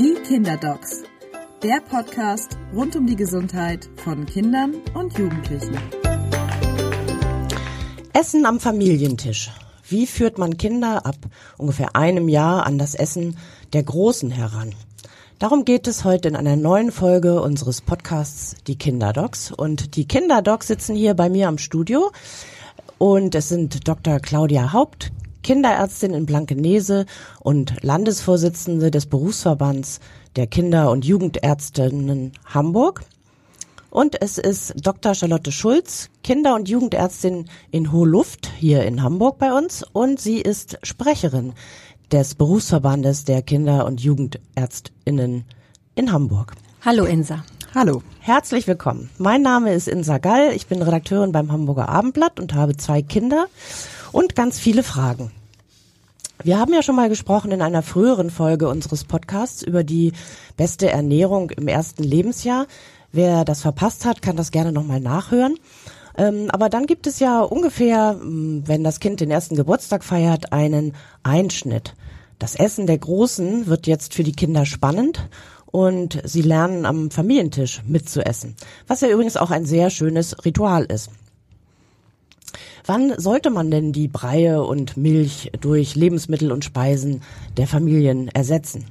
Die Kinderdocs, der Podcast rund um die Gesundheit von Kindern und Jugendlichen. Essen am Familientisch. Wie führt man Kinder ab ungefähr einem Jahr an das Essen der Großen heran? Darum geht es heute in einer neuen Folge unseres Podcasts Die Kinderdocs. Und die Kinderdocs sitzen hier bei mir am Studio. Und es sind Dr. Claudia Haupt, Kinderärztin in Blankenese und Landesvorsitzende des Berufsverbands der Kinder- und Jugendärztinnen Hamburg. Und es ist Dr. Charlotte Schulz, Kinder- und Jugendärztin in Hohe Luft hier in Hamburg bei uns. Und sie ist Sprecherin des Berufsverbandes der Kinder- und Jugendärztinnen in Hamburg. Hallo Insa. Hallo. Herzlich willkommen. Mein Name ist Insa Gall. Ich bin Redakteurin beim Hamburger Abendblatt und habe zwei Kinder und ganz viele Fragen. Wir haben ja schon mal gesprochen in einer früheren Folge unseres Podcasts über die beste Ernährung im ersten Lebensjahr. Wer das verpasst hat, kann das gerne nochmal nachhören. Ähm, aber dann gibt es ja ungefähr, mm, wenn das Kind den ersten Geburtstag feiert, einen Einschnitt. Das Essen der Großen wird jetzt für die Kinder spannend und sie lernen am Familientisch mitzuessen, was ja übrigens auch ein sehr schönes Ritual ist. Wann sollte man denn die Breie und Milch durch Lebensmittel und Speisen der Familien ersetzen?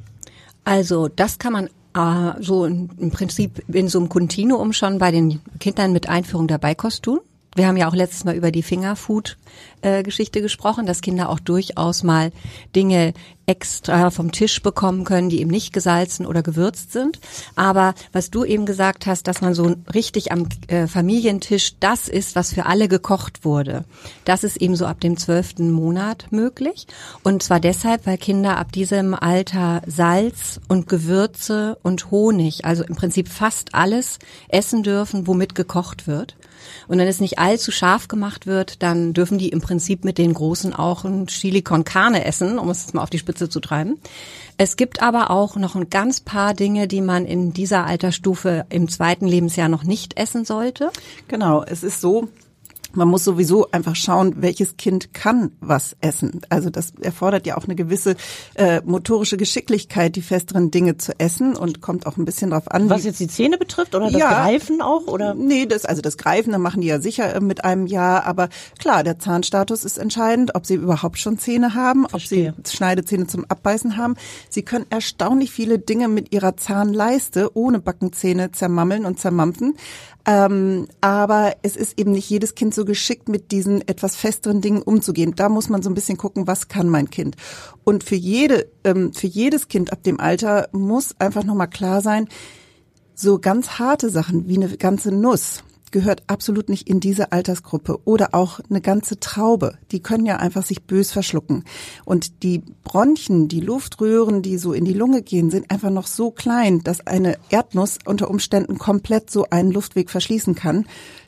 Also das kann man äh, so im Prinzip in so einem Kontinuum schon bei den Kindern mit Einführung der Beikost tun. Wir haben ja auch letztes Mal über die Fingerfood-Geschichte gesprochen, dass Kinder auch durchaus mal Dinge extra vom Tisch bekommen können, die eben nicht gesalzen oder gewürzt sind. Aber was du eben gesagt hast, dass man so richtig am äh, Familientisch das ist, was für alle gekocht wurde, das ist eben so ab dem zwölften Monat möglich. Und zwar deshalb, weil Kinder ab diesem Alter Salz und Gewürze und Honig, also im Prinzip fast alles essen dürfen, womit gekocht wird. Und wenn es nicht allzu scharf gemacht wird, dann dürfen die im Prinzip mit den Großen auch ein Chili con Carne essen, um es mal auf die Spitze zu treiben. Es gibt aber auch noch ein ganz paar Dinge, die man in dieser Altersstufe im zweiten Lebensjahr noch nicht essen sollte. Genau, es ist so, man muss sowieso einfach schauen, welches Kind kann was essen. Also das erfordert ja auch eine gewisse äh, motorische Geschicklichkeit, die festeren Dinge zu essen und kommt auch ein bisschen drauf an. Was jetzt die Zähne betrifft oder das ja, Greifen auch oder? Nee, das also das Greifen, da machen die ja sicher äh, mit einem Jahr, aber klar, der Zahnstatus ist entscheidend, ob sie überhaupt schon Zähne haben, Verstehe. ob sie Schneidezähne zum Abbeißen haben. Sie können erstaunlich viele Dinge mit ihrer Zahnleiste ohne Backenzähne zermammeln und zermampfen. Ähm, aber es ist eben nicht jedes Kind so geschickt, mit diesen etwas festeren Dingen umzugehen. Da muss man so ein bisschen gucken, was kann mein Kind. Und für jede, ähm, für jedes Kind ab dem Alter muss einfach nochmal klar sein, so ganz harte Sachen wie eine ganze Nuss gehört absolut nicht in diese Altersgruppe. Oder auch eine ganze Traube. Die können ja einfach sich bös verschlucken. Und die Bronchien, die Luftröhren, die so in die Lunge gehen, sind einfach noch so klein, dass eine Erdnuss unter Umständen komplett so einen Luftweg verschließen kann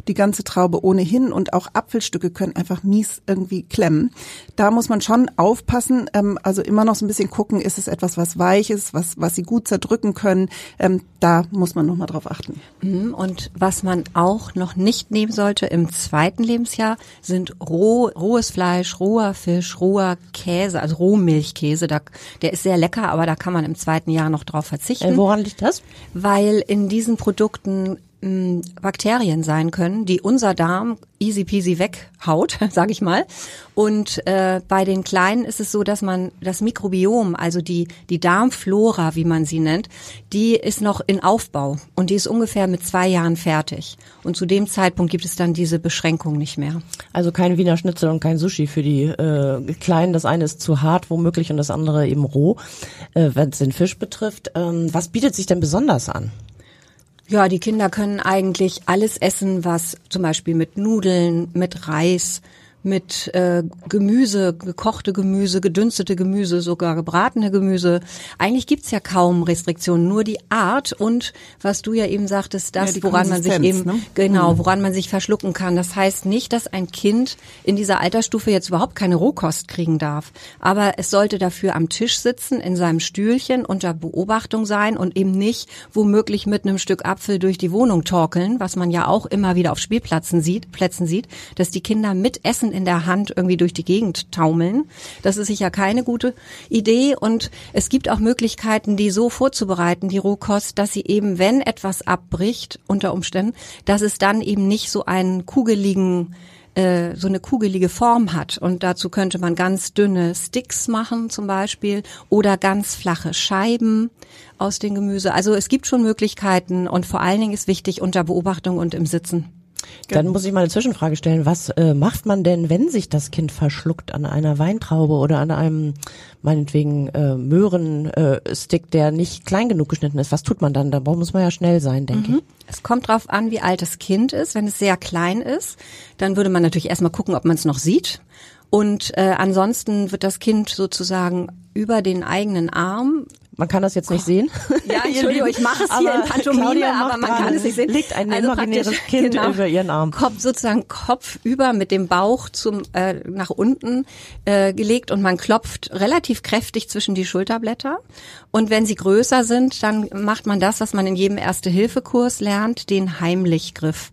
die ganze Traube ohnehin und auch Apfelstücke können einfach mies irgendwie klemmen. Da muss man schon aufpassen, ähm, also immer noch so ein bisschen gucken, ist es etwas, was weich ist, was, was sie gut zerdrücken können. Ähm, da muss man nochmal drauf achten. Mhm, und was man auch noch nicht nehmen sollte im zweiten Lebensjahr sind roh, rohes Fleisch, roher Fisch, roher Käse, also Rohmilchkäse. Da, der ist sehr lecker, aber da kann man im zweiten Jahr noch drauf verzichten. Äh, woran liegt das? Weil in diesen Produkten Bakterien sein können, die unser Darm easy peasy weghaut, sage ich mal. Und äh, bei den Kleinen ist es so, dass man das Mikrobiom, also die die Darmflora, wie man sie nennt, die ist noch in Aufbau und die ist ungefähr mit zwei Jahren fertig. Und zu dem Zeitpunkt gibt es dann diese Beschränkung nicht mehr. Also kein Wiener Schnitzel und kein Sushi für die äh, Kleinen. Das eine ist zu hart womöglich und das andere eben roh, äh, wenn es den Fisch betrifft. Ähm, was bietet sich denn besonders an? Ja, die Kinder können eigentlich alles essen, was zum Beispiel mit Nudeln, mit Reis, mit äh, Gemüse, gekochte Gemüse, gedünstete Gemüse, sogar gebratene Gemüse. Eigentlich gibt's ja kaum Restriktionen, nur die Art und was du ja eben sagtest, das, ja, woran man sich eben ne? genau, mhm. woran man sich verschlucken kann. Das heißt nicht, dass ein Kind in dieser Altersstufe jetzt überhaupt keine Rohkost kriegen darf, aber es sollte dafür am Tisch sitzen, in seinem Stühlchen unter Beobachtung sein und eben nicht womöglich mit einem Stück Apfel durch die Wohnung torkeln, was man ja auch immer wieder auf Spielplätzen sieht, Plätzen sieht, dass die Kinder mit Essen In der Hand irgendwie durch die Gegend taumeln. Das ist sicher keine gute Idee und es gibt auch Möglichkeiten, die so vorzubereiten, die Rohkost, dass sie eben, wenn etwas abbricht, unter Umständen, dass es dann eben nicht so einen kugeligen äh, so eine kugelige Form hat. Und dazu könnte man ganz dünne Sticks machen zum Beispiel oder ganz flache Scheiben aus dem Gemüse. Also es gibt schon Möglichkeiten und vor allen Dingen ist wichtig unter Beobachtung und im Sitzen. Dann muss ich mal eine Zwischenfrage stellen. Was äh, macht man denn, wenn sich das Kind verschluckt an einer Weintraube oder an einem, meinetwegen, äh, Möhrenstick, äh, der nicht klein genug geschnitten ist? Was tut man dann? Da muss man ja schnell sein, denke mhm. ich. Es kommt drauf an, wie alt das Kind ist. Wenn es sehr klein ist, dann würde man natürlich erstmal gucken, ob man es noch sieht. Und äh, ansonsten wird das Kind sozusagen über den eigenen Arm man kann das jetzt nicht sehen. Ja, Entschuldigung, ich mache es hier in Pantomime, aber man kann es nicht sehen. Liegt ein also imaginäres Kind genau, über ihren Arm. Kopf sozusagen Kopf über mit dem Bauch zum äh, nach unten äh, gelegt und man klopft relativ kräftig zwischen die Schulterblätter. Und wenn sie größer sind, dann macht man das, was man in jedem Erste-Hilfe-Kurs lernt, den Heimlichgriff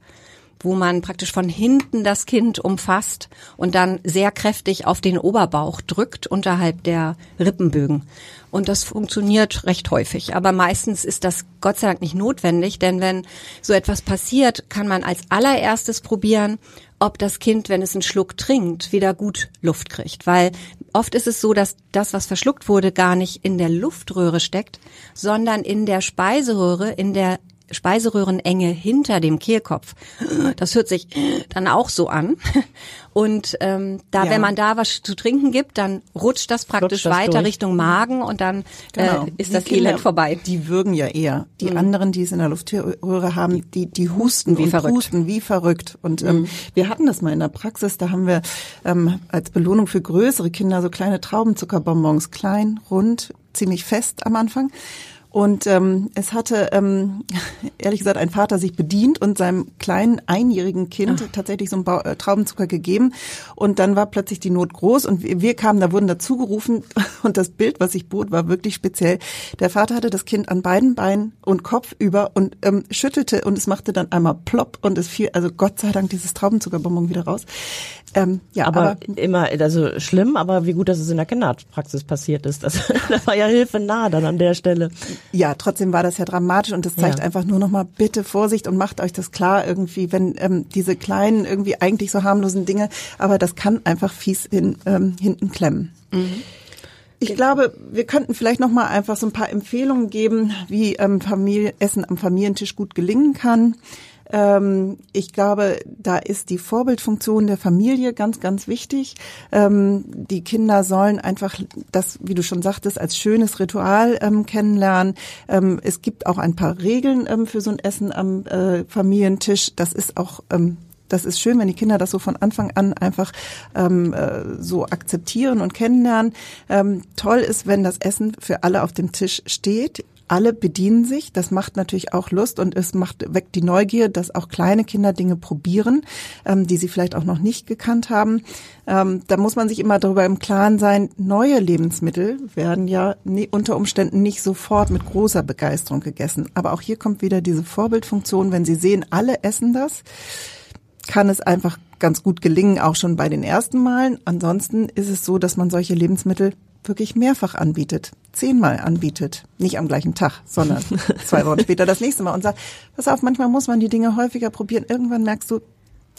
wo man praktisch von hinten das Kind umfasst und dann sehr kräftig auf den Oberbauch drückt unterhalb der Rippenbögen. Und das funktioniert recht häufig. Aber meistens ist das Gott sei Dank nicht notwendig, denn wenn so etwas passiert, kann man als allererstes probieren, ob das Kind, wenn es einen Schluck trinkt, wieder gut Luft kriegt. Weil oft ist es so, dass das, was verschluckt wurde, gar nicht in der Luftröhre steckt, sondern in der Speiseröhre, in der Speiseröhrenenge hinter dem Kehlkopf. Das hört sich dann auch so an. Und ähm, da, ja. wenn man da was zu trinken gibt, dann rutscht das praktisch rutscht das weiter durch. Richtung Magen und dann genau. äh, ist die das Kinder, Elend vorbei. Die würgen ja eher. Die mhm. anderen, die es in der Luftröhre haben, die, die husten wie verrückt. husten wie verrückt. Und ähm, mhm. wir hatten das mal in der Praxis, da haben wir ähm, als Belohnung für größere Kinder so kleine Traubenzuckerbonbons, klein, rund, ziemlich fest am Anfang. Und ähm, es hatte ähm, ehrlich gesagt ein Vater sich bedient und seinem kleinen einjährigen Kind Ach. tatsächlich so einen ba äh, Traubenzucker gegeben. Und dann war plötzlich die Not groß und wir, wir kamen, da wurden dazu gerufen und das Bild, was ich bot, war wirklich speziell. Der Vater hatte das Kind an beiden Beinen und Kopf über und ähm, schüttelte und es machte dann einmal plopp und es fiel, also Gott sei Dank dieses Traubenzuckerbonbon wieder raus. Ähm, ja, aber, aber, immer, also schlimm, aber wie gut, dass es in der Kinderarztpraxis passiert ist. Das, da war ja Hilfe nah dann an der Stelle ja, trotzdem war das ja dramatisch und das zeigt ja. einfach nur nochmal bitte Vorsicht und macht euch das klar irgendwie, wenn ähm, diese kleinen, irgendwie eigentlich so harmlosen Dinge, aber das kann einfach fies in, ähm, hinten klemmen. Mhm. Ich glaube, wir könnten vielleicht noch mal einfach so ein paar Empfehlungen geben, wie ähm, Familie, Essen am Familientisch gut gelingen kann. Ähm, ich glaube, da ist die Vorbildfunktion der Familie ganz, ganz wichtig. Ähm, die Kinder sollen einfach das, wie du schon sagtest, als schönes Ritual ähm, kennenlernen. Ähm, es gibt auch ein paar Regeln ähm, für so ein Essen am äh, Familientisch. Das ist auch ähm, das ist schön, wenn die Kinder das so von Anfang an einfach ähm, äh, so akzeptieren und kennenlernen. Ähm, toll ist, wenn das Essen für alle auf dem Tisch steht alle bedienen sich. Das macht natürlich auch Lust und es macht weckt die Neugier, dass auch kleine Kinder Dinge probieren, ähm, die sie vielleicht auch noch nicht gekannt haben. Ähm, da muss man sich immer darüber im Klaren sein, neue Lebensmittel werden ja nie, unter Umständen nicht sofort mit großer Begeisterung gegessen. Aber auch hier kommt wieder diese Vorbildfunktion. Wenn Sie sehen, alle essen das, kann es einfach ganz gut gelingen, auch schon bei den ersten Malen. Ansonsten ist es so, dass man solche Lebensmittel wirklich mehrfach anbietet, zehnmal anbietet, nicht am gleichen Tag, sondern zwei Wochen später das nächste Mal und sagt, pass auf, manchmal muss man die Dinge häufiger probieren. Irgendwann merkst du,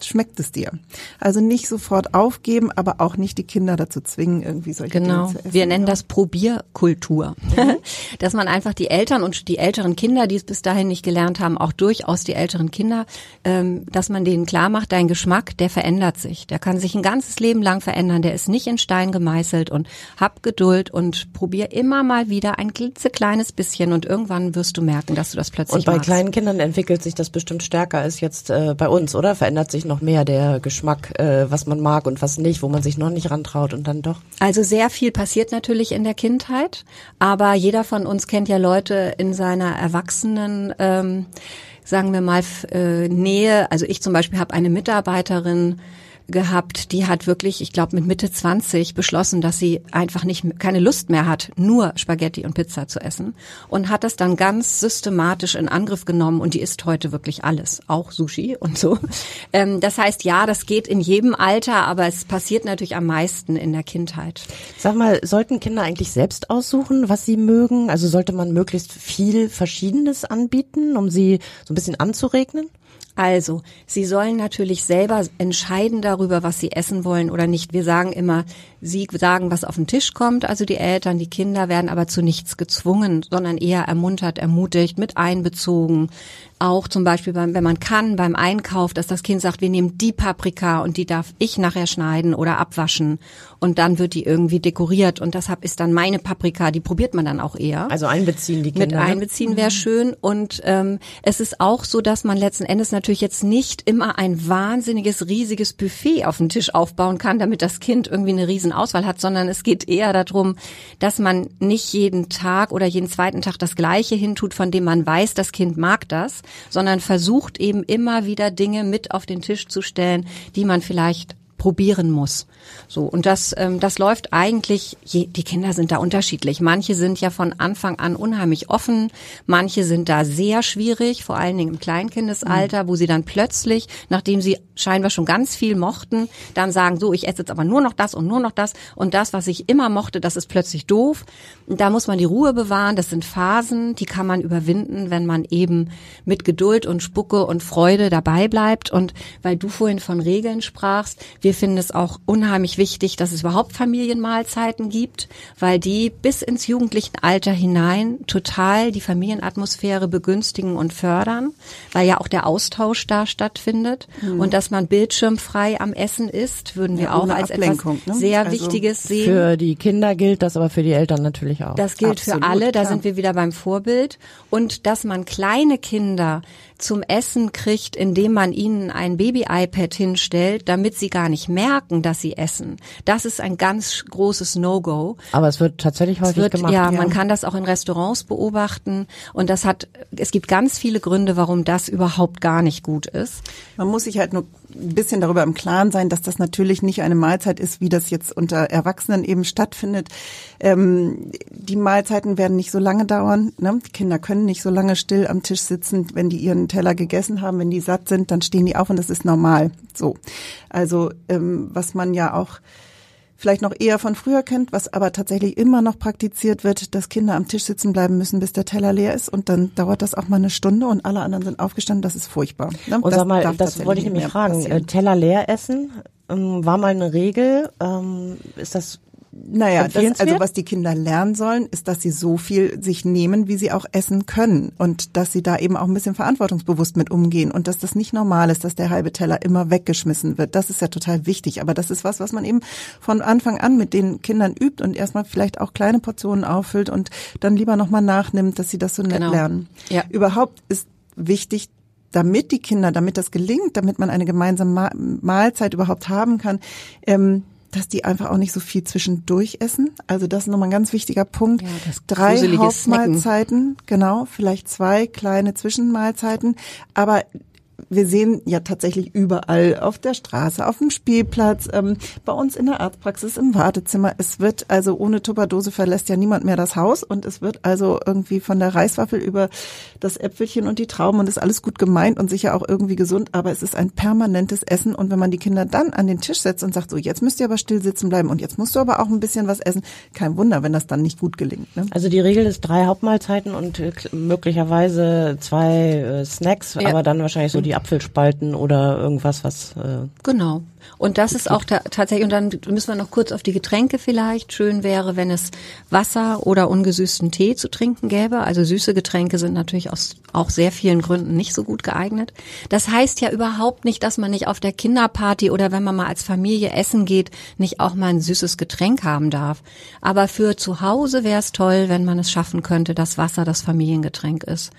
schmeckt es dir. Also nicht sofort aufgeben, aber auch nicht die Kinder dazu zwingen, irgendwie solche genau. Dinge zu essen. Wir nennen das Probierkultur. Mhm. Dass man einfach die Eltern und die älteren Kinder, die es bis dahin nicht gelernt haben, auch durchaus die älteren Kinder, ähm, dass man denen klar macht, dein Geschmack, der verändert sich. Der kann sich ein ganzes Leben lang verändern. Der ist nicht in Stein gemeißelt und hab Geduld und probier immer mal wieder ein klitzekleines bisschen und irgendwann wirst du merken, dass du das plötzlich Und bei machst. kleinen Kindern entwickelt sich das bestimmt stärker als jetzt äh, bei uns, oder? Verändert sich noch mehr der Geschmack, äh, was man mag und was nicht, wo man sich noch nicht rantraut und dann doch? Also sehr viel passiert natürlich in der Kindheit, aber jeder von uns kennt ja Leute in seiner Erwachsenen, ähm, sagen wir mal, äh, Nähe. Also ich zum Beispiel habe eine Mitarbeiterin, gehabt, die hat wirklich, ich glaube mit Mitte 20 beschlossen, dass sie einfach nicht keine Lust mehr hat, nur Spaghetti und Pizza zu essen und hat das dann ganz systematisch in Angriff genommen und die isst heute wirklich alles, auch Sushi und so. Ähm, das heißt, ja, das geht in jedem Alter, aber es passiert natürlich am meisten in der Kindheit. Sag mal, sollten Kinder eigentlich selbst aussuchen, was sie mögen? Also sollte man möglichst viel Verschiedenes anbieten, um sie so ein bisschen anzuregnen? Also, Sie sollen natürlich selber entscheiden darüber, was Sie essen wollen oder nicht. Wir sagen immer, Sie sagen, was auf den Tisch kommt, also die Eltern, die Kinder werden aber zu nichts gezwungen, sondern eher ermuntert, ermutigt, mit einbezogen. Auch zum Beispiel, beim, wenn man kann, beim Einkauf, dass das Kind sagt, wir nehmen die Paprika und die darf ich nachher schneiden oder abwaschen. Und dann wird die irgendwie dekoriert. Und deshalb ist dann meine Paprika, die probiert man dann auch eher. Also einbeziehen die Kinder. Mit ne? einbeziehen wäre schön. Und ähm, es ist auch so, dass man letzten Endes natürlich jetzt nicht immer ein wahnsinniges, riesiges Buffet auf den Tisch aufbauen kann, damit das Kind irgendwie eine riesen Auswahl hat, sondern es geht eher darum, dass man nicht jeden Tag oder jeden zweiten Tag das Gleiche hintut, von dem man weiß, das Kind mag das, sondern versucht eben immer wieder Dinge mit auf den Tisch zu stellen, die man vielleicht probieren muss. So und das ähm, das läuft eigentlich. Je, die Kinder sind da unterschiedlich. Manche sind ja von Anfang an unheimlich offen, manche sind da sehr schwierig, vor allen Dingen im Kleinkindesalter, mhm. wo sie dann plötzlich, nachdem sie scheinbar schon ganz viel mochten, dann sagen so, ich esse jetzt aber nur noch das und nur noch das und das, was ich immer mochte, das ist plötzlich doof. Da muss man die Ruhe bewahren. Das sind Phasen, die kann man überwinden, wenn man eben mit Geduld und Spucke und Freude dabei bleibt. Und weil du vorhin von Regeln sprachst, wir finden es auch unheimlich wichtig, dass es überhaupt Familienmahlzeiten gibt, weil die bis ins jugendlichen Alter hinein total die Familienatmosphäre begünstigen und fördern, weil ja auch der Austausch da stattfindet mhm. und dass man bildschirmfrei am Essen ist, würden wir ja, auch als etwas ne? sehr also Wichtiges sehen. Für die Kinder gilt das, aber für die Eltern natürlich auch. Das gilt Absolut, für alle, da sind wir wieder beim Vorbild und dass man kleine Kinder zum Essen kriegt, indem man ihnen ein Baby-iPad hinstellt, damit sie gar nicht merken, dass sie essen. Das ist ein ganz großes No-Go. Aber es wird tatsächlich häufig wird, gemacht. Ja, ja, man kann das auch in Restaurants beobachten und das hat, es gibt ganz viele Gründe, warum das überhaupt gar nicht gut ist. Man muss sich halt nur ein bisschen darüber im Klaren sein, dass das natürlich nicht eine Mahlzeit ist, wie das jetzt unter Erwachsenen eben stattfindet. Ähm, die Mahlzeiten werden nicht so lange dauern. Ne? Die Kinder können nicht so lange still am Tisch sitzen, wenn die ihren Teller gegessen haben. Wenn die satt sind, dann stehen die auf und das ist normal. So, also ähm, was man ja auch vielleicht noch eher von früher kennt, was aber tatsächlich immer noch praktiziert wird, dass Kinder am Tisch sitzen bleiben müssen, bis der Teller leer ist und dann dauert das auch mal eine Stunde und alle anderen sind aufgestanden. Das ist furchtbar. Ne? Und sag mal, das wollte ich nämlich fragen. Passieren. Teller leer essen ähm, war mal eine Regel. Ähm, ist das naja, das, also was die Kinder lernen sollen, ist, dass sie so viel sich nehmen, wie sie auch essen können und dass sie da eben auch ein bisschen verantwortungsbewusst mit umgehen und dass das nicht normal ist, dass der halbe Teller immer weggeschmissen wird. Das ist ja total wichtig, aber das ist was, was man eben von Anfang an mit den Kindern übt und erstmal vielleicht auch kleine Portionen auffüllt und dann lieber nochmal nachnimmt, dass sie das so nett genau. lernen. Ja. Überhaupt ist wichtig, damit die Kinder, damit das gelingt, damit man eine gemeinsame Mahlzeit überhaupt haben kann, ähm, dass die einfach auch nicht so viel zwischendurch essen. Also das ist nochmal ein ganz wichtiger Punkt. Ja, Drei Hauptmahlzeiten, Snacken. genau, vielleicht zwei kleine Zwischenmahlzeiten, aber wir sehen ja tatsächlich überall auf der Straße, auf dem Spielplatz, ähm, bei uns in der Arztpraxis, im Wartezimmer. Es wird also ohne Tupperdose verlässt ja niemand mehr das Haus und es wird also irgendwie von der Reiswaffel über das Äpfelchen und die Trauben und ist alles gut gemeint und sicher auch irgendwie gesund, aber es ist ein permanentes Essen und wenn man die Kinder dann an den Tisch setzt und sagt, so jetzt müsst ihr aber still sitzen bleiben und jetzt musst du aber auch ein bisschen was essen, kein Wunder, wenn das dann nicht gut gelingt. Ne? Also die Regel ist drei Hauptmahlzeiten und äh, möglicherweise zwei äh, Snacks, ja. aber dann wahrscheinlich so die Apfelspalten oder irgendwas, was. Äh, genau. Und das ist auch ta tatsächlich, und dann müssen wir noch kurz auf die Getränke vielleicht. Schön wäre, wenn es Wasser oder ungesüßten Tee zu trinken gäbe. Also süße Getränke sind natürlich aus auch sehr vielen Gründen nicht so gut geeignet. Das heißt ja überhaupt nicht, dass man nicht auf der Kinderparty oder wenn man mal als Familie essen geht, nicht auch mal ein süßes Getränk haben darf. Aber für zu Hause wäre es toll, wenn man es schaffen könnte, dass Wasser das Familiengetränk ist.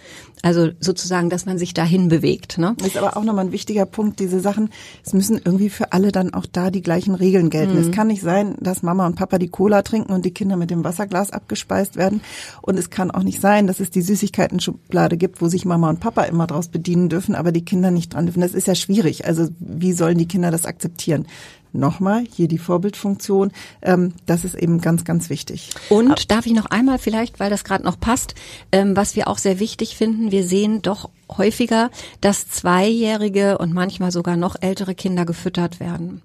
Also sozusagen, dass man sich dahin bewegt. Ne? Das ist aber auch nochmal ein wichtiger Punkt, diese Sachen, es müssen irgendwie für für alle dann auch da die gleichen Regeln gelten. Mhm. Es kann nicht sein, dass Mama und Papa die Cola trinken und die Kinder mit dem Wasserglas abgespeist werden. Und es kann auch nicht sein, dass es die Süßigkeiten-Schublade gibt, wo sich Mama und Papa immer draus bedienen dürfen, aber die Kinder nicht dran dürfen. Das ist ja schwierig. Also wie sollen die Kinder das akzeptieren? Nochmal, hier die Vorbildfunktion, ähm, das ist eben ganz, ganz wichtig. Und darf ich noch einmal vielleicht, weil das gerade noch passt, ähm, was wir auch sehr wichtig finden, wir sehen doch häufiger, dass zweijährige und manchmal sogar noch ältere Kinder gefüttert werden.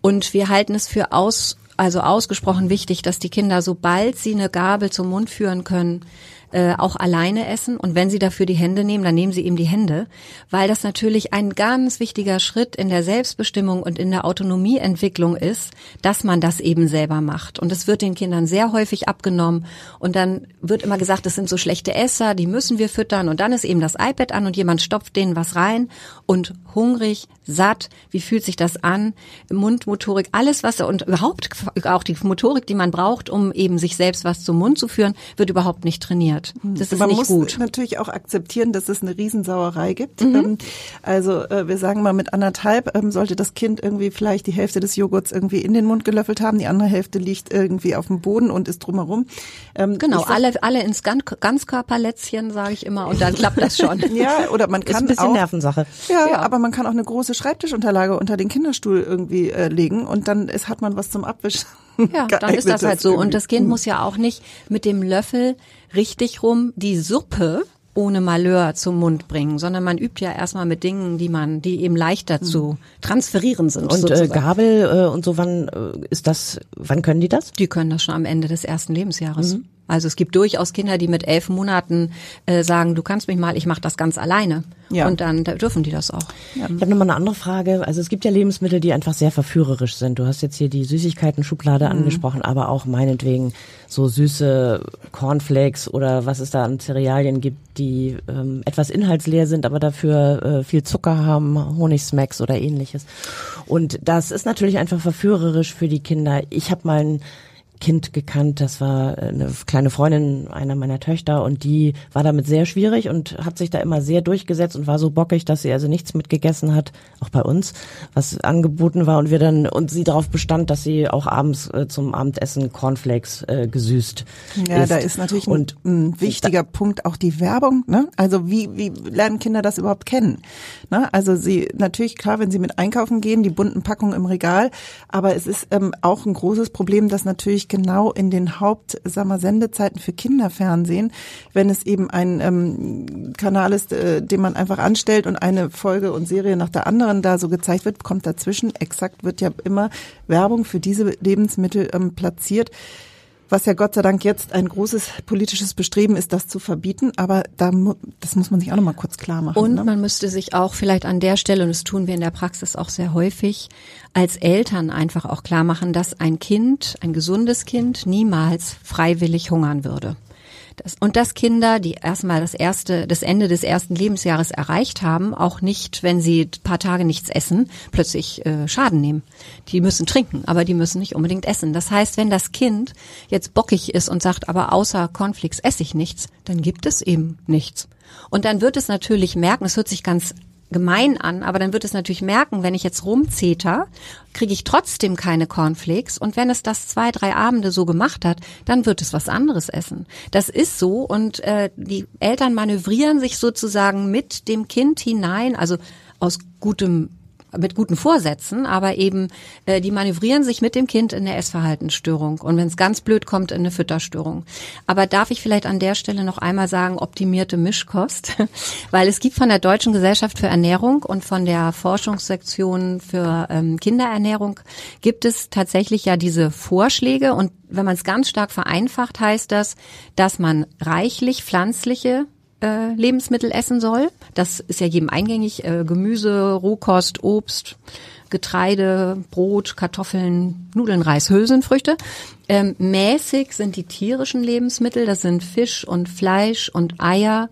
Und wir halten es für aus, also ausgesprochen wichtig, dass die Kinder, sobald sie eine Gabel zum Mund führen können, äh, auch alleine essen. Und wenn sie dafür die Hände nehmen, dann nehmen sie eben die Hände, weil das natürlich ein ganz wichtiger Schritt in der Selbstbestimmung und in der Autonomieentwicklung ist, dass man das eben selber macht. Und es wird den Kindern sehr häufig abgenommen. Und dann wird immer gesagt, das sind so schlechte Esser, die müssen wir füttern. Und dann ist eben das iPad an und jemand stopft denen was rein. Und hungrig, satt, wie fühlt sich das an, Mundmotorik, alles was und überhaupt auch die Motorik, die man braucht, um eben sich selbst was zum Mund zu führen, wird überhaupt nicht trainiert wird. Hm. Das ist Man nicht muss gut. natürlich auch akzeptieren, dass es eine Riesensauerei gibt. Mhm. Ähm, also äh, wir sagen mal, mit anderthalb ähm, sollte das Kind irgendwie vielleicht die Hälfte des Joghurts irgendwie in den Mund gelöffelt haben, die andere Hälfte liegt irgendwie auf dem Boden und ist drumherum. Ähm, genau, sag, alle, alle ins Ganzkörperlätzchen, sage ich immer, und dann klappt das schon. ja, oder man kann ist ein bisschen auch, Nervensache. Ja, ja, aber man kann auch eine große Schreibtischunterlage unter den Kinderstuhl irgendwie äh, legen und dann ist, hat man was zum Abwischen. Ja, dann ist das halt so. Und das Kind muss ja auch nicht mit dem Löffel richtig rum die Suppe ohne Malheur zum Mund bringen, sondern man übt ja erstmal mit Dingen, die man, die eben leichter zu hm. transferieren sind. Und äh, Gabel äh, und so, wann äh, ist das, wann können die das? Die können das schon am Ende des ersten Lebensjahres. Mhm. Also es gibt durchaus Kinder, die mit elf Monaten äh, sagen, du kannst mich mal, ich mache das ganz alleine. Ja. Und dann da dürfen die das auch. Ja. Ich habe nochmal eine andere Frage. Also es gibt ja Lebensmittel, die einfach sehr verführerisch sind. Du hast jetzt hier die Süßigkeiten-Schublade mhm. angesprochen, aber auch meinetwegen so süße Cornflakes oder was es da an Cerealien gibt, die ähm, etwas inhaltsleer sind, aber dafür äh, viel Zucker haben, Honigsmacks oder ähnliches. Und das ist natürlich einfach verführerisch für die Kinder. Ich habe mal ein Kind gekannt, das war eine kleine Freundin einer meiner Töchter und die war damit sehr schwierig und hat sich da immer sehr durchgesetzt und war so bockig, dass sie also nichts mitgegessen hat, auch bei uns, was angeboten war und wir dann und sie darauf bestand, dass sie auch abends äh, zum Abendessen Cornflakes äh, gesüßt. Ja, isst. da ist natürlich und, ein, wichtiger da, Punkt auch die Werbung, ne? Also wie wie lernen Kinder das überhaupt kennen? Ne? Also sie natürlich klar, wenn sie mit einkaufen gehen, die bunten Packungen im Regal, aber es ist ähm, auch ein großes Problem, dass natürlich natürlich genau in den Haupt, Sendezeiten für Kinderfernsehen, wenn es eben ein ähm, Kanal ist, äh, den man einfach anstellt und eine Folge und Serie nach der anderen da so gezeigt wird, kommt dazwischen. Exakt wird ja immer Werbung für diese Lebensmittel ähm, platziert was ja Gott sei Dank jetzt ein großes politisches Bestreben ist, das zu verbieten. Aber da, das muss man sich auch noch mal kurz klar machen. Und ne? man müsste sich auch vielleicht an der Stelle, und das tun wir in der Praxis auch sehr häufig, als Eltern einfach auch klar machen, dass ein Kind, ein gesundes Kind, niemals freiwillig hungern würde. Das, und dass Kinder, die erstmal das erste, das Ende des ersten Lebensjahres erreicht haben, auch nicht, wenn sie paar Tage nichts essen, plötzlich äh, Schaden nehmen. Die müssen trinken, aber die müssen nicht unbedingt essen. Das heißt, wenn das Kind jetzt bockig ist und sagt, aber außer Cornflakes esse ich nichts, dann gibt es eben nichts. Und dann wird es natürlich merken, es hört sich ganz gemein an, aber dann wird es natürlich merken, wenn ich jetzt rumzeter, kriege ich trotzdem keine Cornflakes und wenn es das zwei, drei Abende so gemacht hat, dann wird es was anderes essen. Das ist so und äh, die Eltern manövrieren sich sozusagen mit dem Kind hinein, also aus gutem mit guten Vorsätzen, aber eben äh, die manövrieren sich mit dem Kind in eine Essverhaltensstörung. Und wenn es ganz blöd kommt, in eine Fütterstörung. Aber darf ich vielleicht an der Stelle noch einmal sagen, optimierte Mischkost, weil es gibt von der Deutschen Gesellschaft für Ernährung und von der Forschungssektion für ähm, Kinderernährung gibt es tatsächlich ja diese Vorschläge. Und wenn man es ganz stark vereinfacht, heißt das, dass man reichlich pflanzliche äh, Lebensmittel essen soll. Das ist ja jedem eingängig. Äh, Gemüse, Rohkost, Obst, Getreide, Brot, Kartoffeln, Nudeln, Reis, Hülsenfrüchte. Ähm, mäßig sind die tierischen Lebensmittel. Das sind Fisch und Fleisch und Eier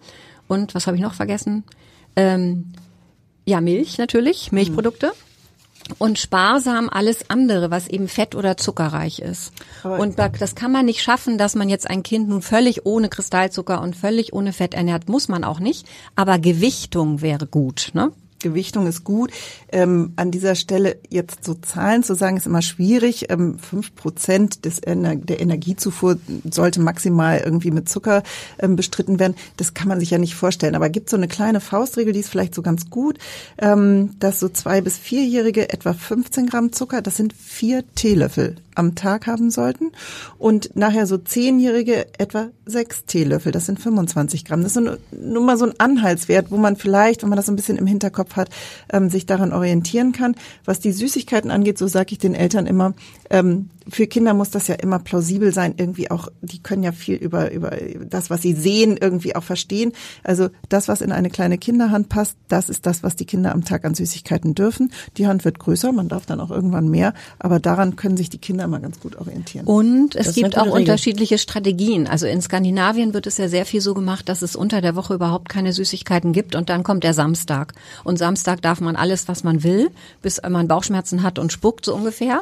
und was habe ich noch vergessen? Ähm, ja, Milch natürlich, Milchprodukte. Mhm und sparsam alles andere, was eben fett oder zuckerreich ist. Aber und das kann man nicht schaffen, dass man jetzt ein Kind nun völlig ohne Kristallzucker und völlig ohne Fett ernährt, muss man auch nicht. Aber Gewichtung wäre gut. Ne? Gewichtung ist gut. Ähm, an dieser Stelle jetzt so Zahlen zu sagen, ist immer schwierig. Ähm, fünf Prozent des Ener der Energiezufuhr sollte maximal irgendwie mit Zucker ähm, bestritten werden. Das kann man sich ja nicht vorstellen. Aber gibt so eine kleine Faustregel, die ist vielleicht so ganz gut, ähm, dass so zwei bis vierjährige etwa 15 Gramm Zucker, das sind vier Teelöffel am Tag haben sollten und nachher so zehnjährige etwa sechs Teelöffel, das sind 25 Gramm. Das ist nur mal so ein Anhaltswert, wo man vielleicht, wenn man das so ein bisschen im Hinterkopf hat, ähm, sich daran orientieren kann. Was die Süßigkeiten angeht, so sage ich den Eltern immer, ähm, für Kinder muss das ja immer plausibel sein, irgendwie auch, die können ja viel über, über das, was sie sehen, irgendwie auch verstehen. Also das, was in eine kleine Kinderhand passt, das ist das, was die Kinder am Tag an Süßigkeiten dürfen. Die Hand wird größer, man darf dann auch irgendwann mehr, aber daran können sich die Kinder mal ganz gut orientieren. Und es gibt auch Regel. unterschiedliche Strategien. Also in Skandinavien wird es ja sehr viel so gemacht, dass es unter der Woche überhaupt keine Süßigkeiten gibt und dann kommt der Samstag. Und Samstag darf man alles, was man will, bis man Bauchschmerzen hat und spuckt so ungefähr.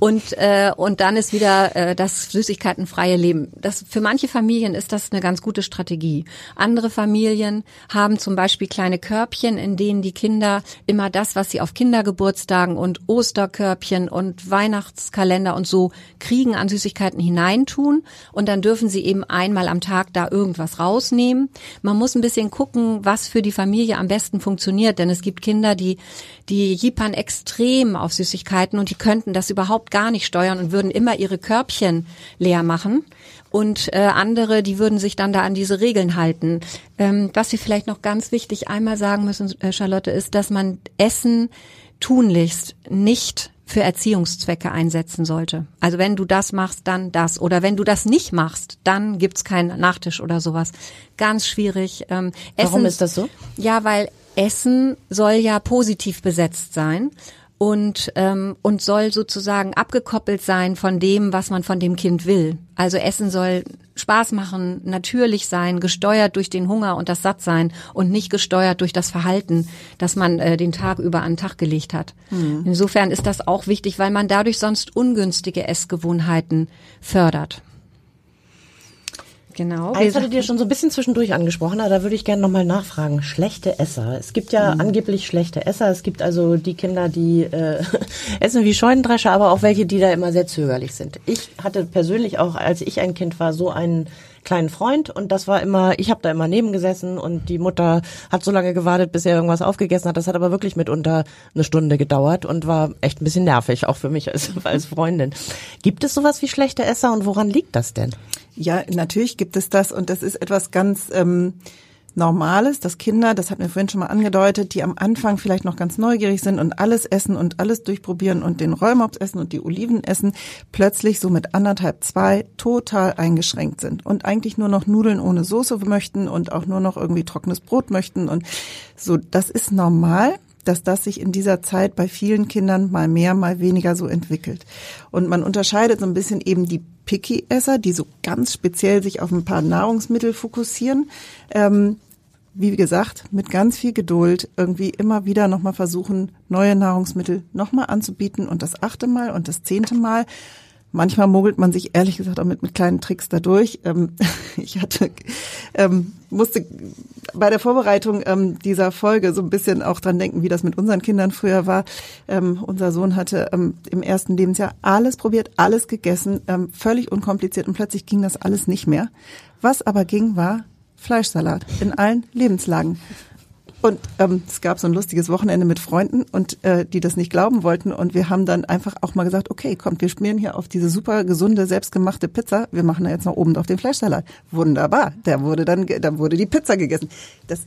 Und äh, und dann ist wieder äh, das süßigkeitenfreie Leben. Das für manche Familien ist das eine ganz gute Strategie. Andere Familien haben zum Beispiel kleine Körbchen, in denen die Kinder immer das, was sie auf Kindergeburtstagen und Osterkörbchen und Weihnachtskalender und so kriegen, an Süßigkeiten hineintun. Und dann dürfen sie eben einmal am Tag da irgendwas rausnehmen. Man muss ein bisschen gucken, was für die Familie am besten funktioniert, denn es gibt Kinder, die die jippern extrem auf Süßigkeiten und die könnten das überhaupt gar nicht steuern und würden immer ihre Körbchen leer machen. Und äh, andere, die würden sich dann da an diese Regeln halten. Ähm, was wir vielleicht noch ganz wichtig einmal sagen müssen, äh, Charlotte, ist, dass man Essen tunlichst nicht für Erziehungszwecke einsetzen sollte. Also wenn du das machst, dann das. Oder wenn du das nicht machst, dann gibt's keinen Nachtisch oder sowas. Ganz schwierig. Ähm, Essen, Warum ist das so? Ja, weil Essen soll ja positiv besetzt sein und ähm, und soll sozusagen abgekoppelt sein von dem, was man von dem Kind will. Also Essen soll Spaß machen, natürlich sein, gesteuert durch den Hunger und das Sattsein und nicht gesteuert durch das Verhalten, das man äh, den Tag über an den Tag gelegt hat. Mhm. Insofern ist das auch wichtig, weil man dadurch sonst ungünstige Essgewohnheiten fördert. Genau. Eins hattet ihr schon so ein bisschen zwischendurch angesprochen, aber da würde ich gerne nochmal nachfragen. Schlechte Esser. Es gibt ja mhm. angeblich schlechte Esser. Es gibt also die Kinder, die äh, essen wie Scheunendrescher, aber auch welche, die da immer sehr zögerlich sind. Ich hatte persönlich auch, als ich ein Kind war, so einen kleinen Freund und das war immer, ich habe da immer nebengesessen und die Mutter hat so lange gewartet, bis er irgendwas aufgegessen hat. Das hat aber wirklich mitunter eine Stunde gedauert und war echt ein bisschen nervig, auch für mich als, als Freundin. Gibt es sowas wie schlechte Esser und woran liegt das denn? Ja, natürlich gibt es das und das ist etwas ganz ähm, Normales, dass Kinder, das hat mir vorhin schon mal angedeutet, die am Anfang vielleicht noch ganz neugierig sind und alles essen und alles durchprobieren und den Rollmops essen und die Oliven essen, plötzlich so mit anderthalb, zwei total eingeschränkt sind und eigentlich nur noch Nudeln ohne Soße möchten und auch nur noch irgendwie trockenes Brot möchten und so, das ist normal dass das sich in dieser Zeit bei vielen Kindern mal mehr, mal weniger so entwickelt. Und man unterscheidet so ein bisschen eben die Picky-Esser, die so ganz speziell sich auf ein paar Nahrungsmittel fokussieren. Ähm, wie gesagt, mit ganz viel Geduld irgendwie immer wieder nochmal versuchen, neue Nahrungsmittel nochmal anzubieten und das achte Mal und das zehnte Mal Manchmal mogelt man sich ehrlich gesagt auch mit, mit kleinen Tricks dadurch. Ähm, ich hatte, ähm, musste bei der Vorbereitung ähm, dieser Folge so ein bisschen auch dran denken, wie das mit unseren Kindern früher war. Ähm, unser Sohn hatte ähm, im ersten Lebensjahr alles probiert, alles gegessen, ähm, völlig unkompliziert und plötzlich ging das alles nicht mehr. Was aber ging, war Fleischsalat in allen Lebenslagen. Und ähm, es gab so ein lustiges Wochenende mit Freunden und äh, die das nicht glauben wollten. Und wir haben dann einfach auch mal gesagt, okay, kommt, wir schmieren hier auf diese super gesunde, selbstgemachte Pizza. Wir machen da jetzt noch oben auf den Fleischsalat. Wunderbar. Der wurde dann, dann wurde die Pizza gegessen. Das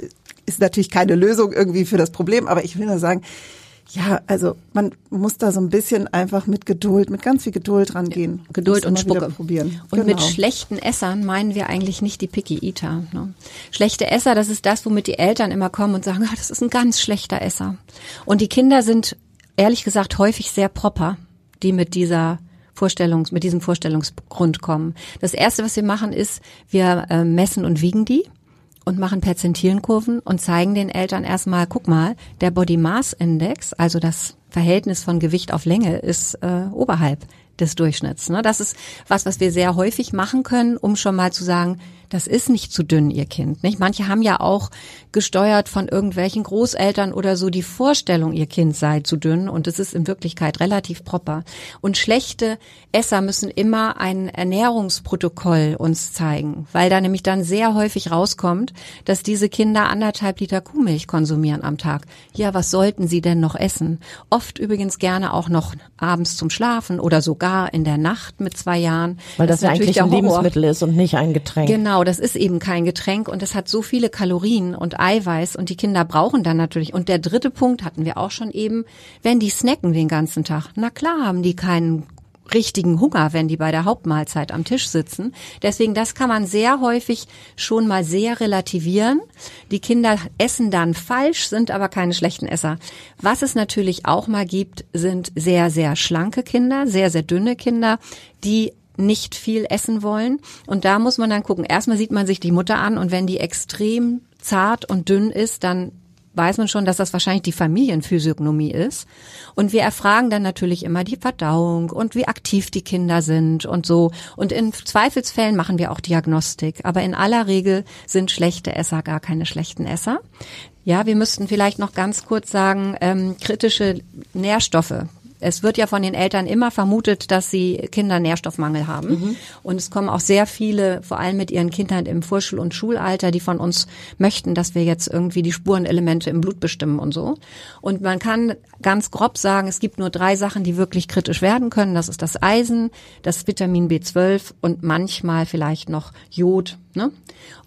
ist natürlich keine Lösung irgendwie für das Problem, aber ich will nur sagen, ja, also man muss da so ein bisschen einfach mit Geduld, mit ganz viel Geduld rangehen. Ja, Geduld und Spucke. Probieren. Und genau. mit schlechten Essern meinen wir eigentlich nicht die Picky Eater. Ne? Schlechte Esser, das ist das, womit die Eltern immer kommen und sagen, ah, das ist ein ganz schlechter Esser. Und die Kinder sind ehrlich gesagt häufig sehr proper, die mit dieser Vorstellungs, mit diesem Vorstellungsgrund kommen. Das erste, was wir machen, ist, wir äh, messen und wiegen die und machen Perzentilenkurven und zeigen den Eltern erstmal, guck mal, der Body Mass Index, also das Verhältnis von Gewicht auf Länge, ist äh, oberhalb des Durchschnitts. Ne? Das ist was, was wir sehr häufig machen können, um schon mal zu sagen, das ist nicht zu dünn, ihr Kind. Nicht? Manche haben ja auch gesteuert von irgendwelchen Großeltern oder so die Vorstellung, ihr Kind sei zu dünn und es ist in Wirklichkeit relativ proper. Und schlechte Esser müssen immer ein Ernährungsprotokoll uns zeigen, weil da nämlich dann sehr häufig rauskommt, dass diese Kinder anderthalb Liter Kuhmilch konsumieren am Tag. Ja, was sollten sie denn noch essen? Oft übrigens gerne auch noch abends zum Schlafen oder sogar in der Nacht mit zwei Jahren. Weil das, das ja eigentlich ein Lebensmittel ist und nicht ein Getränk. Genau, Genau, das ist eben kein Getränk und es hat so viele Kalorien und Eiweiß und die Kinder brauchen dann natürlich. Und der dritte Punkt hatten wir auch schon eben, wenn die snacken den ganzen Tag. Na klar haben die keinen richtigen Hunger, wenn die bei der Hauptmahlzeit am Tisch sitzen. Deswegen, das kann man sehr häufig schon mal sehr relativieren. Die Kinder essen dann falsch, sind aber keine schlechten Esser. Was es natürlich auch mal gibt, sind sehr, sehr schlanke Kinder, sehr, sehr dünne Kinder, die nicht viel essen wollen. Und da muss man dann gucken. Erstmal sieht man sich die Mutter an und wenn die extrem zart und dünn ist, dann weiß man schon, dass das wahrscheinlich die Familienphysiognomie ist. Und wir erfragen dann natürlich immer die Verdauung und wie aktiv die Kinder sind und so. Und in Zweifelsfällen machen wir auch Diagnostik. Aber in aller Regel sind schlechte Esser gar keine schlechten Esser. Ja, wir müssten vielleicht noch ganz kurz sagen, ähm, kritische Nährstoffe es wird ja von den Eltern immer vermutet, dass sie Kinder Nährstoffmangel haben. Mhm. Und es kommen auch sehr viele, vor allem mit ihren Kindern im Vorschul- und Schulalter, die von uns möchten, dass wir jetzt irgendwie die Spurenelemente im Blut bestimmen und so. Und man kann ganz grob sagen, es gibt nur drei Sachen, die wirklich kritisch werden können. Das ist das Eisen, das Vitamin B12 und manchmal vielleicht noch Jod. Ne?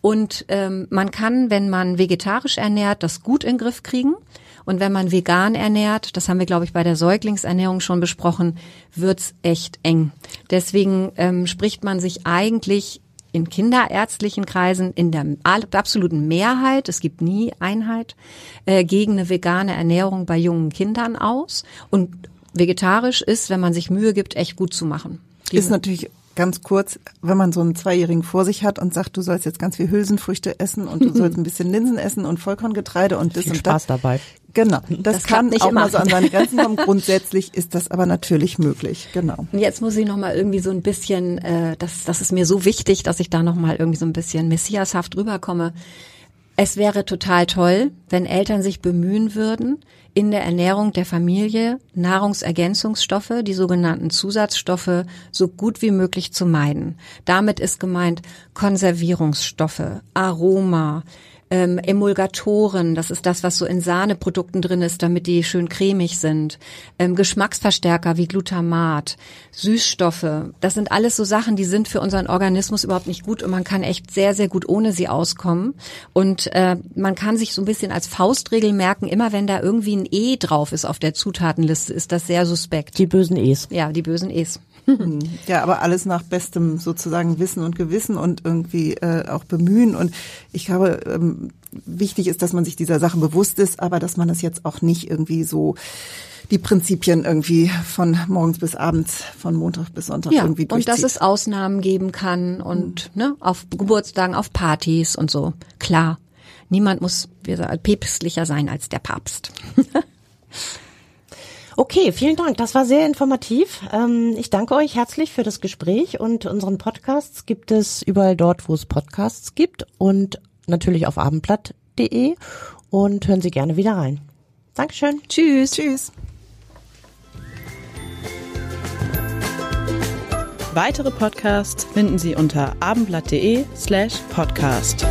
Und ähm, man kann, wenn man vegetarisch ernährt, das gut in den Griff kriegen. Und wenn man vegan ernährt, das haben wir, glaube ich, bei der Säuglingsernährung schon besprochen, wird's echt eng. Deswegen ähm, spricht man sich eigentlich in kinderärztlichen Kreisen in der absoluten Mehrheit, es gibt nie Einheit, äh, gegen eine vegane Ernährung bei jungen Kindern aus. Und vegetarisch ist, wenn man sich Mühe gibt, echt gut zu machen. Die ist natürlich ganz kurz, wenn man so einen Zweijährigen vor sich hat und sagt, du sollst jetzt ganz viel Hülsenfrüchte essen und du sollst ein bisschen Linsen essen und Vollkorngetreide und das viel und Spaß das. dabei. Genau, das, das kann auch immer. mal so an seine Grenzen kommen. Grundsätzlich ist das aber natürlich möglich, genau. Jetzt muss ich noch mal irgendwie so ein bisschen, äh, das, das ist mir so wichtig, dass ich da noch mal irgendwie so ein bisschen messiashaft rüberkomme. Es wäre total toll, wenn Eltern sich bemühen würden, in der Ernährung der Familie Nahrungsergänzungsstoffe, die sogenannten Zusatzstoffe, so gut wie möglich zu meiden. Damit ist gemeint Konservierungsstoffe, Aroma, ähm, Emulgatoren, das ist das, was so in Sahneprodukten drin ist, damit die schön cremig sind, ähm, Geschmacksverstärker wie Glutamat, Süßstoffe, das sind alles so Sachen, die sind für unseren Organismus überhaupt nicht gut und man kann echt sehr, sehr gut ohne sie auskommen. Und äh, man kann sich so ein bisschen als Faustregel merken, immer wenn da irgendwie ein E drauf ist auf der Zutatenliste, ist das sehr suspekt. Die bösen E's. Ja, die bösen E's. Ja, aber alles nach bestem sozusagen Wissen und Gewissen und irgendwie äh, auch bemühen. Und ich glaube, ähm, wichtig ist, dass man sich dieser Sachen bewusst ist, aber dass man das jetzt auch nicht irgendwie so die Prinzipien irgendwie von morgens bis abends, von Montag bis Sonntag ja, irgendwie durchzieht. Und dass es Ausnahmen geben kann und mhm. ne, auf Geburtstagen, auf Partys und so. Klar, niemand muss päpstlicher sein als der Papst. Okay, vielen Dank. Das war sehr informativ. Ähm, ich danke euch herzlich für das Gespräch und unseren Podcasts gibt es überall dort, wo es Podcasts gibt und natürlich auf abendblatt.de und hören Sie gerne wieder rein. Dankeschön. Tschüss. Tschüss. Weitere Podcasts finden Sie unter abendblatt.de slash podcast.